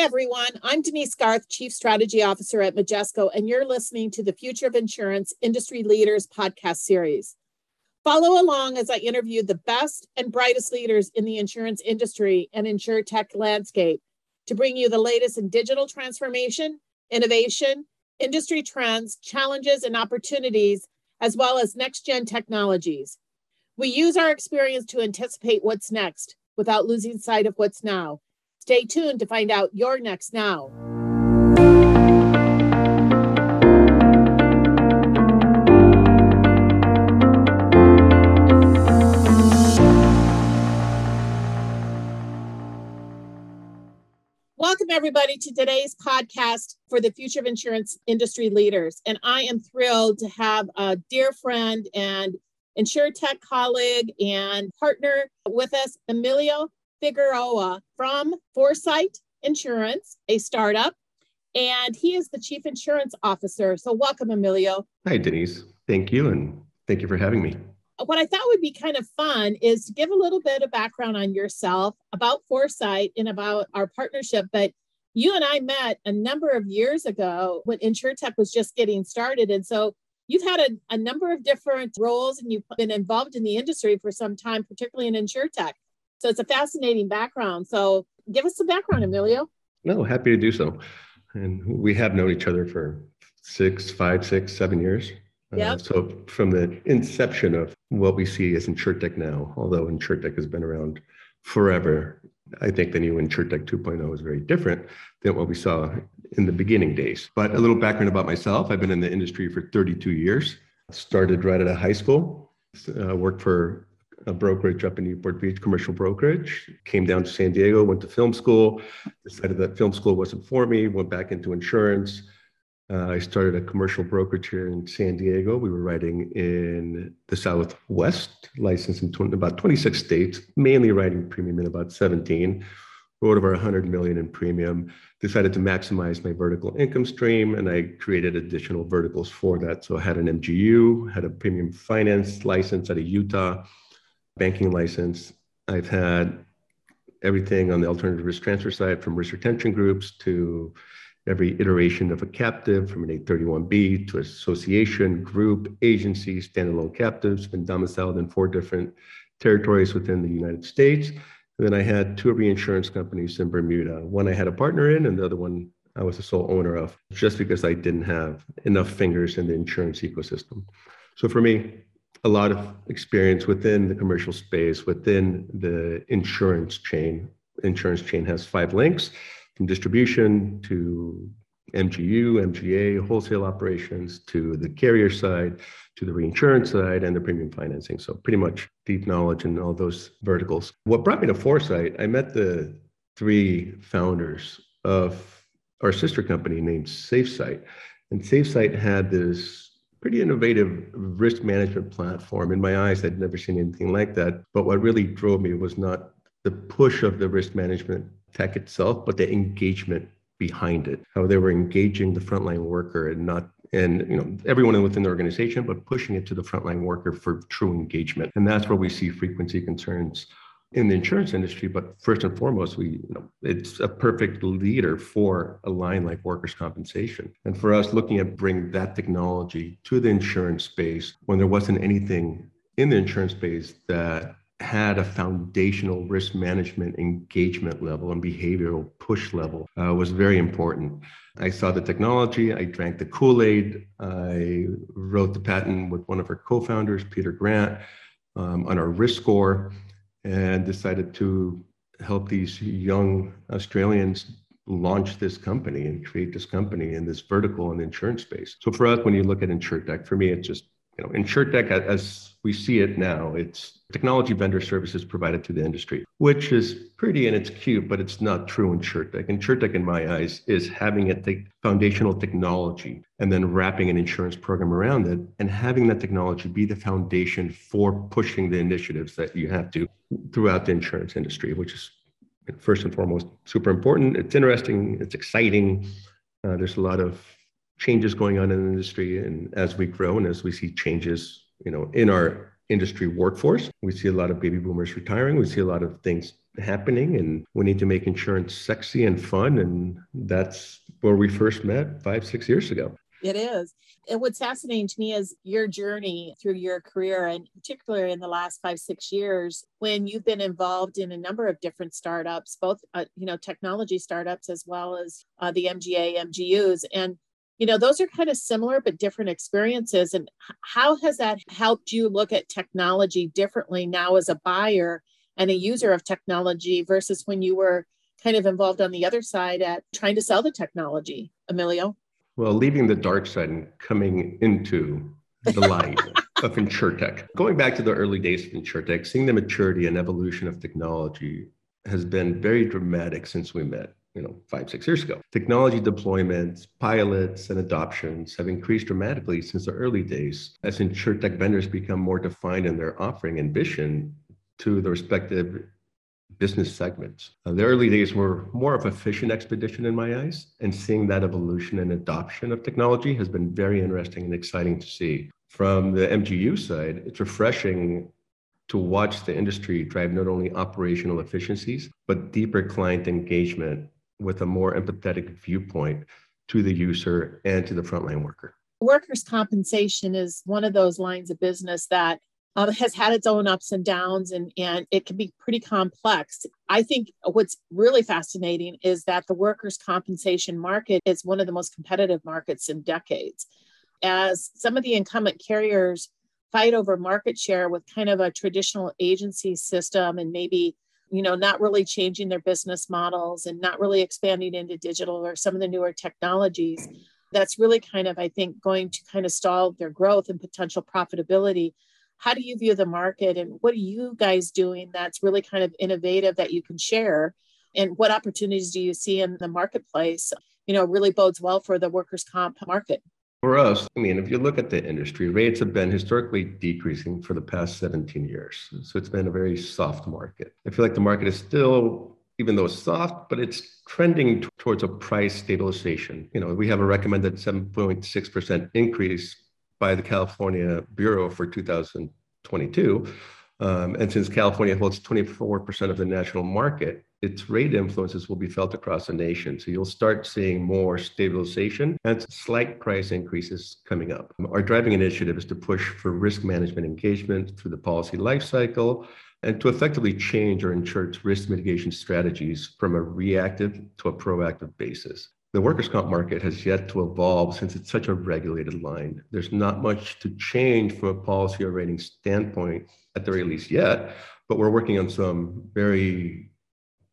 Hi, everyone. I'm Denise Garth, Chief Strategy Officer at Majesco, and you're listening to the Future of Insurance Industry Leaders podcast series. Follow along as I interview the best and brightest leaders in the insurance industry and insure tech landscape to bring you the latest in digital transformation, innovation, industry trends, challenges, and opportunities, as well as next gen technologies. We use our experience to anticipate what's next without losing sight of what's now. Stay tuned to find out your next now. Welcome, everybody, to today's podcast for the Future of Insurance Industry Leaders. And I am thrilled to have a dear friend and InsureTech colleague and partner with us, Emilio Figueroa from Foresight Insurance, a startup. And he is the Chief Insurance Officer. So, welcome, Emilio. Hi, Denise. Thank you. And thank you for having me what I thought would be kind of fun is to give a little bit of background on yourself, about Foresight, and about our partnership. But you and I met a number of years ago when InsureTech was just getting started. And so you've had a, a number of different roles and you've been involved in the industry for some time, particularly in InsureTech. So it's a fascinating background. So give us some background, Emilio. No, happy to do so. And we have known each other for six, five, six, seven years. Yeah. Uh, so from the inception of what we see as InsureTech now, although InsureTech has been around forever, I think the new InsureTech 2.0 is very different than what we saw in the beginning days. But a little background about myself: I've been in the industry for 32 years. Started right out of high school. Uh, worked for a brokerage up in Newport Beach, commercial brokerage. Came down to San Diego, went to film school. Decided that film school wasn't for me. Went back into insurance uh, I started a commercial brokerage here in San Diego. We were writing in the Southwest, licensed in 20, about 26 states, mainly writing premium in about 17. Wrote over 100 million in premium. Decided to maximize my vertical income stream, and I created additional verticals for that. So I had an MGU, had a premium finance license out of Utah, banking license. I've had everything on the alternative risk transfer side, from risk retention groups to every iteration of a captive from an 831B to association, group, agency, standalone captives, been domiciled in four different territories within the United States. And then I had two reinsurance companies in Bermuda. One I had a partner in, and the other one I was the sole owner of, just because I didn't have enough fingers in the insurance ecosystem. So for me, a lot of experience within the commercial space, within the insurance chain. Insurance chain has five links from distribution to MGU, MGA, wholesale operations to the carrier side, to the reinsurance side, and the premium financing. So, pretty much deep knowledge in all those verticals. What brought me to Foresight, I met the three founders of our sister company named SafeSight. And SafeSight had this pretty innovative risk management platform. In my eyes, I'd never seen anything like that. But what really drove me was not the push of the risk management tech itself, but the engagement behind it, how they were engaging the frontline worker and not and you know everyone within the organization, but pushing it to the frontline worker for true engagement. And that's where we see frequency concerns in the insurance industry. But first and foremost, we you know it's a perfect leader for a line like workers' compensation. And for us, looking at bring that technology to the insurance space when there wasn't anything in the insurance space that had a foundational risk management engagement level and behavioral push level uh, was very important. I saw the technology, I drank the Kool Aid, I wrote the patent with one of our co founders, Peter Grant, um, on our risk score, and decided to help these young Australians launch this company and create this company in this vertical and insurance space. So for us, when you look at InsureTech, for me, it's just you know, InsureTech, as we see it now, it's technology vendor services provided to the industry, which is pretty and it's cute, but it's not true InsureTech. InsureTech, in my eyes, is having a te- foundational technology and then wrapping an insurance program around it and having that technology be the foundation for pushing the initiatives that you have to throughout the insurance industry, which is first and foremost super important. It's interesting, it's exciting. Uh, there's a lot of changes going on in the industry and as we grow and as we see changes you know in our industry workforce. We see a lot of baby boomers retiring. We see a lot of things happening, and we need to make insurance sexy and fun. And that's where we first met five, six years ago. It is. And what's fascinating to me is your journey through your career, and particularly in the last five, six years, when you've been involved in a number of different startups, both uh, you know technology startups as well as uh, the MGA, MGUs, and you know those are kind of similar but different experiences. And how has that helped you look at technology differently now as a buyer and a user of technology versus when you were kind of involved on the other side at trying to sell the technology, Emilio? Well, leaving the dark side and coming into the light of InsurTech. Going back to the early days of InsurTech, seeing the maturity and evolution of technology has been very dramatic since we met, you know, five, six years ago. Technology deployments, pilots, and adoptions have increased dramatically since the early days as InsurTech vendors become more defined in their offering and vision to the respective business segments. Uh, the early days were more of a fishing expedition in my eyes, and seeing that evolution and adoption of technology has been very interesting and exciting to see. From the MGU side, it's refreshing to watch the industry drive not only operational efficiencies, but deeper client engagement with a more empathetic viewpoint to the user and to the frontline worker. Workers' compensation is one of those lines of business that um, has had its own ups and downs and, and it can be pretty complex. I think what's really fascinating is that the workers' compensation market is one of the most competitive markets in decades. As some of the incumbent carriers fight over market share with kind of a traditional agency system and maybe you know not really changing their business models and not really expanding into digital or some of the newer technologies that's really kind of i think going to kind of stall their growth and potential profitability. How do you view the market and what are you guys doing that's really kind of innovative that you can share? And what opportunities do you see in the marketplace you know really bodes well for the workers comp market for us, I mean, if you look at the industry, rates have been historically decreasing for the past 17 years. So it's been a very soft market. I feel like the market is still, even though it's soft, but it's trending towards a price stabilization. You know, we have a recommended 7.6% increase by the California Bureau for 2022. Um, and since California holds 24% of the national market, its rate influences will be felt across the nation. So you'll start seeing more stabilization and slight price increases coming up. Our driving initiative is to push for risk management engagement through the policy lifecycle and to effectively change our insured's risk mitigation strategies from a reactive to a proactive basis the workers' comp market has yet to evolve since it's such a regulated line. There's not much to change from a policy or rating standpoint, at the very least yet, but we're working on some very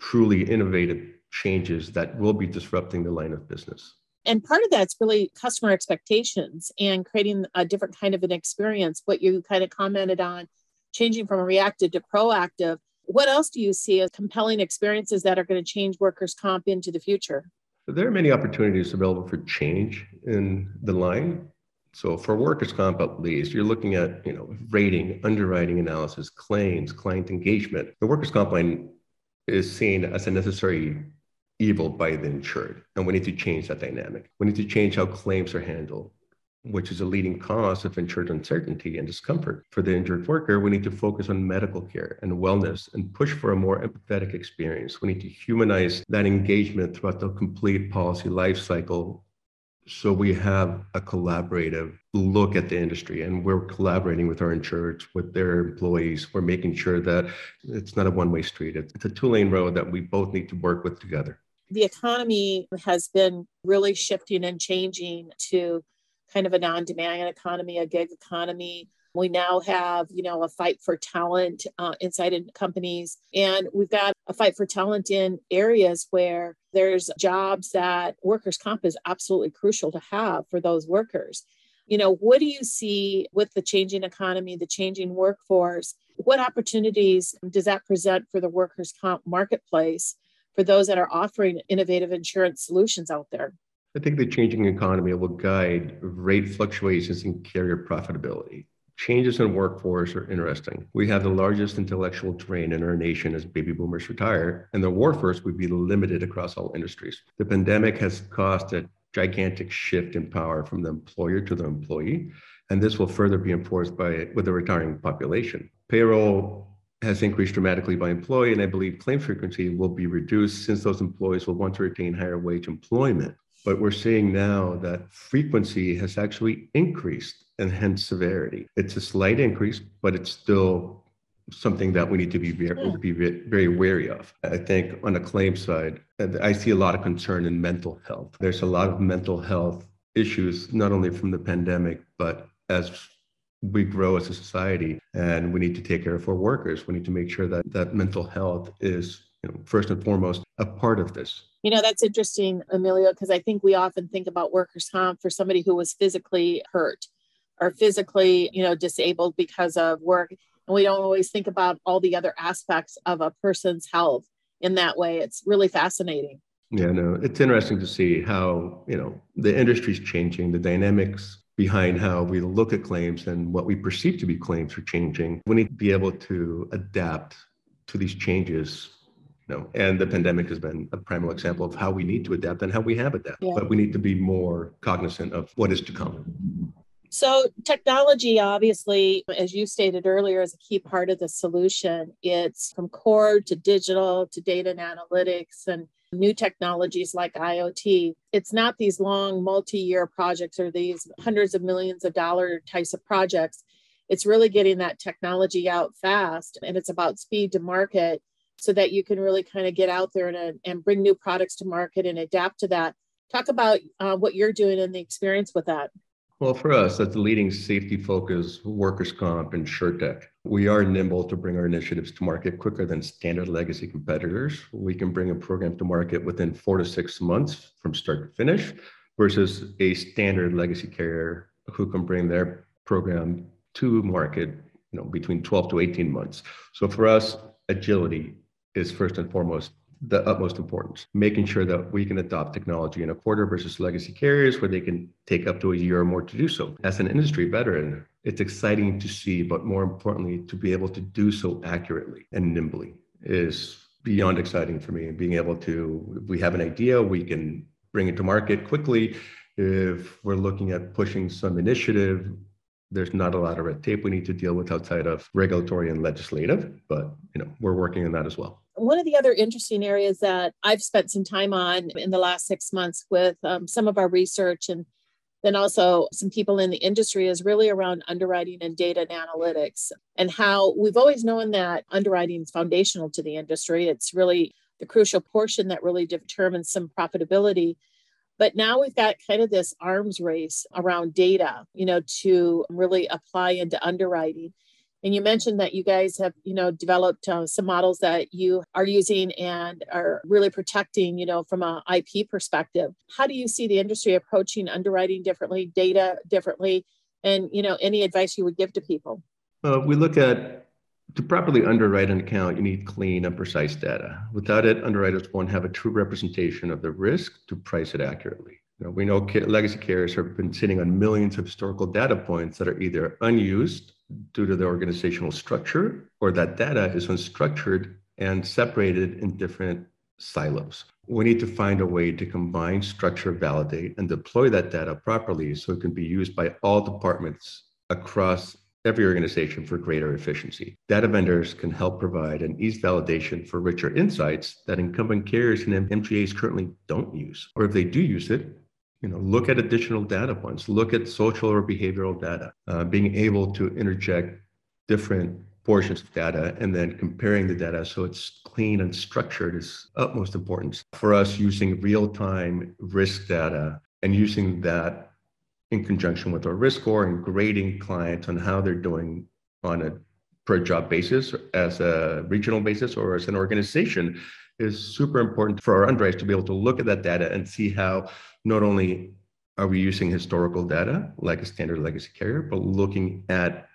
truly innovative changes that will be disrupting the line of business. And part of that's really customer expectations and creating a different kind of an experience. What you kind of commented on, changing from a reactive to proactive. What else do you see as compelling experiences that are going to change workers' comp into the future? There are many opportunities available for change in the line. So for workers' comp, at least, you're looking at you know rating, underwriting analysis, claims, client engagement. The workers' comp line is seen as a necessary evil by the insured, and we need to change that dynamic. We need to change how claims are handled which is a leading cause of insured uncertainty and discomfort. For the injured worker, we need to focus on medical care and wellness and push for a more empathetic experience. We need to humanize that engagement throughout the complete policy life cycle so we have a collaborative look at the industry and we're collaborating with our insureds with their employees. We're making sure that it's not a one-way street. It's a two-lane road that we both need to work with together. The economy has been really shifting and changing to kind of a non-demand economy, a gig economy. We now have, you know, a fight for talent uh, inside in companies, and we've got a fight for talent in areas where there's jobs that workers' comp is absolutely crucial to have for those workers. You know, what do you see with the changing economy, the changing workforce? What opportunities does that present for the workers' comp marketplace for those that are offering innovative insurance solutions out there? I think the changing economy will guide rate fluctuations in carrier profitability. Changes in workforce are interesting. We have the largest intellectual drain in our nation as baby boomers retire, and the workforce would be limited across all industries. The pandemic has caused a gigantic shift in power from the employer to the employee. And this will further be enforced by with the retiring population. Payroll has increased dramatically by employee, and I believe claim frequency will be reduced since those employees will want to retain higher wage employment. But we're seeing now that frequency has actually increased and hence severity. It's a slight increase, but it's still something that we need to be very, be very wary of. I think on the claim side, uh, I see a lot of concern in mental health. There's a lot of mental health issues, not only from the pandemic, but as we grow as a society and we need to take care of our workers. We need to make sure that that mental health is you know, first and foremost a part of this. You know, that's interesting, Emilio, because I think we often think about workers' comp for somebody who was physically hurt or physically, you know, disabled because of work. And we don't always think about all the other aspects of a person's health in that way. It's really fascinating. Yeah, no, it's interesting to see how, you know, the industry's changing, the dynamics behind how we look at claims and what we perceive to be claims are changing. We need to be able to adapt to these changes. You know, and the pandemic has been a primal example of how we need to adapt and how we have adapted. Yeah. But we need to be more cognizant of what is to come. So, technology, obviously, as you stated earlier, is a key part of the solution. It's from core to digital to data and analytics and new technologies like IoT. It's not these long multi year projects or these hundreds of millions of dollar types of projects. It's really getting that technology out fast and it's about speed to market so that you can really kind of get out there and, and bring new products to market and adapt to that. Talk about uh, what you're doing and the experience with that. Well, for us, as the leading safety focused workers' comp and SureTech, we are nimble to bring our initiatives to market quicker than standard legacy competitors. We can bring a program to market within four to six months from start to finish versus a standard legacy carrier who can bring their program to market you know, between 12 to 18 months. So for us, agility is first and foremost the utmost importance, making sure that we can adopt technology in a quarter versus legacy carriers where they can take up to a year or more to do so. As an industry veteran, it's exciting to see, but more importantly, to be able to do so accurately and nimbly is beyond exciting for me. Being able to, if we have an idea, we can bring it to market quickly. If we're looking at pushing some initiative, there's not a lot of red tape we need to deal with outside of regulatory and legislative, but you know, we're working on that as well. One of the other interesting areas that I've spent some time on in the last six months with um, some of our research and then also some people in the industry is really around underwriting and data and analytics and how we've always known that underwriting is foundational to the industry. It's really the crucial portion that really determines some profitability. But now we've got kind of this arms race around data, you know, to really apply into underwriting. And you mentioned that you guys have, you know, developed uh, some models that you are using and are really protecting, you know, from an IP perspective. How do you see the industry approaching underwriting differently, data differently, and you know, any advice you would give to people? We look at to properly underwrite an account, you need clean and precise data. Without it, underwriters won't have a true representation of the risk to price it accurately. You know, we know legacy carriers have been sitting on millions of historical data points that are either unused due to the organizational structure or that data is unstructured and separated in different silos. We need to find a way to combine, structure, validate, and deploy that data properly so it can be used by all departments across every organization for greater efficiency. Data vendors can help provide an ease validation for richer insights that incumbent carriers and MGAs currently don't use. Or if they do use it, you know, look at additional data points, look at social or behavioral data, uh, being able to interject different portions of data and then comparing the data so it's clean and structured is utmost importance. For us, using real-time risk data and using that in conjunction with our risk score and grading clients on how they're doing on a per job basis, as a regional basis, or as an organization is super important for our underwriters to be able to look at that data and see how not only are we using historical data like a standard legacy carrier, but looking at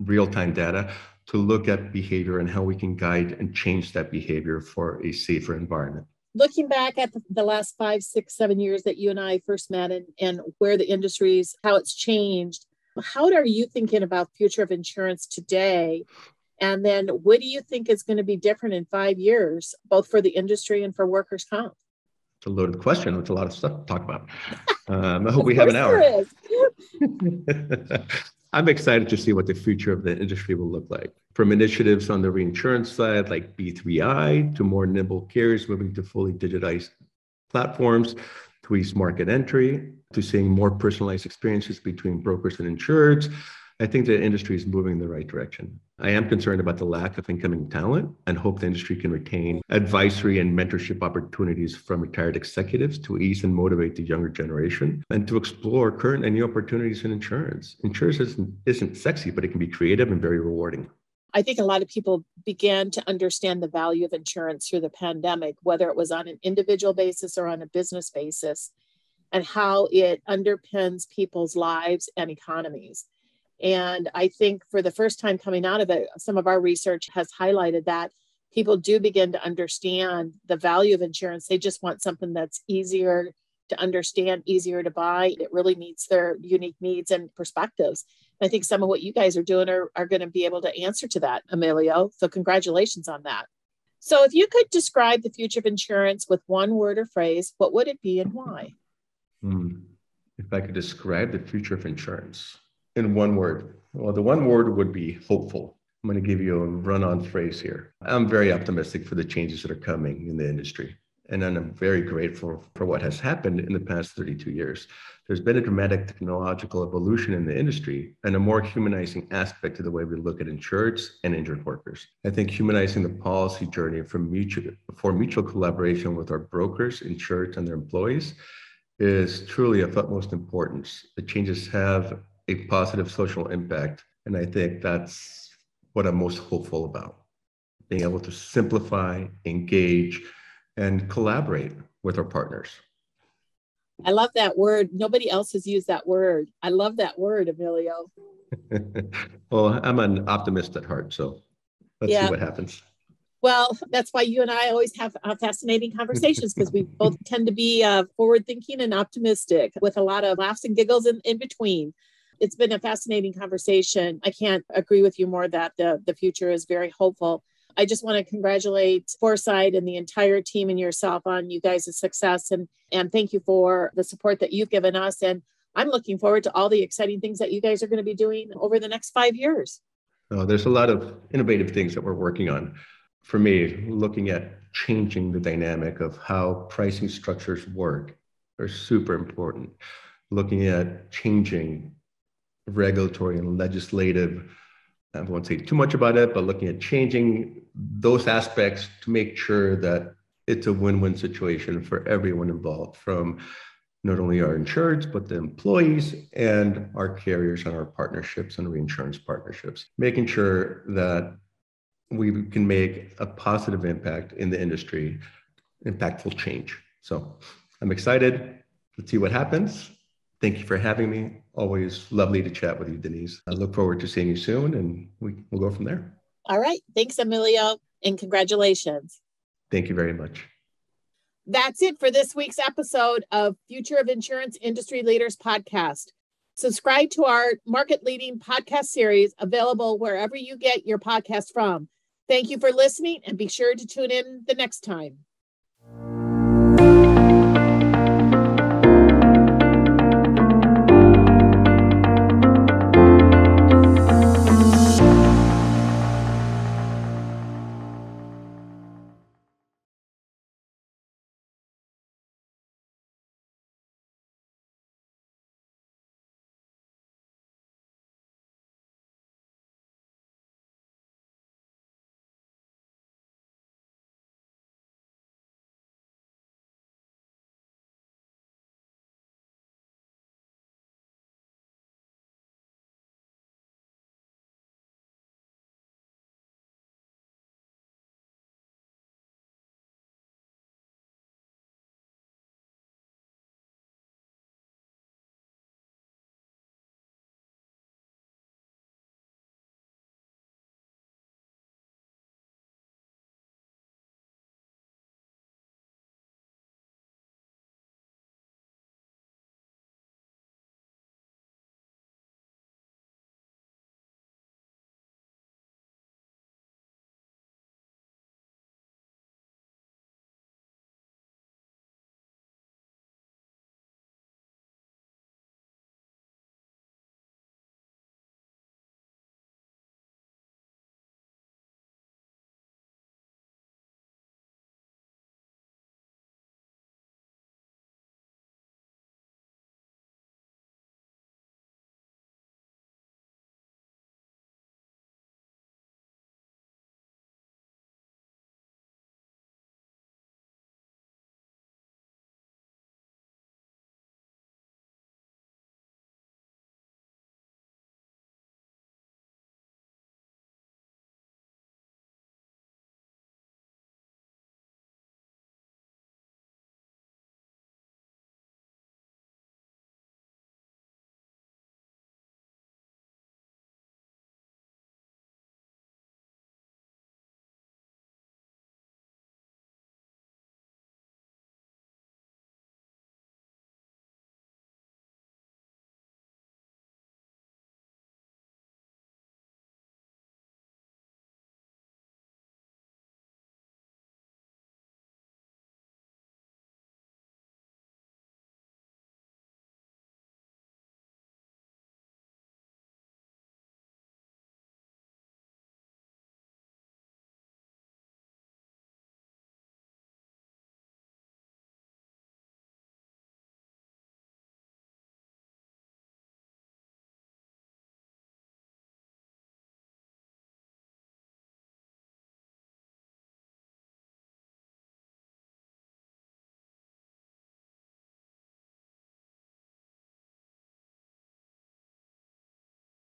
real-time data to look at behavior and how we can guide and change that behavior for a safer environment looking back at the, last five, six, seven years that you and I first met and, and where the industry's, how it's changed, how are you thinking about future of insurance today? And then what do you think is going to be different in five years, both for the industry and for workers' comp? It's a loaded question. It's a lot of stuff to talk about. Um, I hope we have an hour. I'm excited to see what the future of the industry will look like. From initiatives on the reinsurance side, like B3I, to more nimble carriers moving to fully digitized platforms, to ease market entry, to seeing more personalized experiences between brokers and insureds, I think the industry is moving in the right direction. I am concerned about the lack of incoming talent and hope the industry can retain advisory and mentorship opportunities from retired executives to ease and motivate the younger generation and to explore current and new opportunities in insurance. Insurance isn't, isn't sexy, but it can be creative and very rewarding. I think a lot of people began to understand the value of insurance through the pandemic, whether it was on an individual basis or on a business basis, and how it underpins people's lives and economies. And I think for the first time coming out of it, some of our research has highlighted that people do begin to understand the value of insurance. They just want something that's easier to understand, easier to buy. It really meets their unique needs and perspectives. And I think some of what you guys are doing are, are going to be able to answer to that, Emilio. So, congratulations on that. So, if you could describe the future of insurance with one word or phrase, what would it be and why? Hmm. If I could describe the future of insurance, in one word? Well, the one word would be hopeful. I'm going to give you a run on phrase here. I'm very optimistic for the changes that are coming in the industry. And I'm very grateful for what has happened in the past 32 years. There's been a dramatic technological evolution in the industry and a more humanizing aspect to the way we look at insureds and injured workers. I think humanizing the policy journey for mutual, for mutual collaboration with our brokers, insureds, and their employees is truly of utmost importance. The changes have a positive social impact. And I think that's what I'm most hopeful about being able to simplify, engage, and collaborate with our partners. I love that word. Nobody else has used that word. I love that word, Emilio. well, I'm an optimist at heart, so let's yeah. see what happens. Well, that's why you and I always have uh, fascinating conversations because we both tend to be uh, forward thinking and optimistic with a lot of laughs and giggles in, in between it's been a fascinating conversation. I can't agree with you more that the, the future is very hopeful. I just want to congratulate Foresight and the entire team and yourself on you guys' success and and thank you for the support that you've given us. And I'm looking forward to all the exciting things that you guys are going to be doing over the next five years. Oh, there's a lot of innovative things that we're working on. For me, looking at changing the dynamic of how pricing structures work are super important. Looking at changing regulatory and legislative. I won't say too much about it, but looking at changing those aspects to make sure that it's a win-win situation for everyone involved, from not only our insureds, but the employees and our carriers and our partnerships and reinsurance partnerships, making sure that we can make a positive impact in the industry, impactful change. So I'm excited. Let's see what happens. Thank you for having me. Always lovely to chat with you, Denise. I look forward to seeing you soon and we, we'll go from there. All right. Thanks, Emilio, and congratulations. Thank you very much. That's it for this week's episode of Future of Insurance Industry Leaders podcast. Subscribe to our market leading podcast series available wherever you get your podcast from. Thank you for listening and be sure to tune in the next time.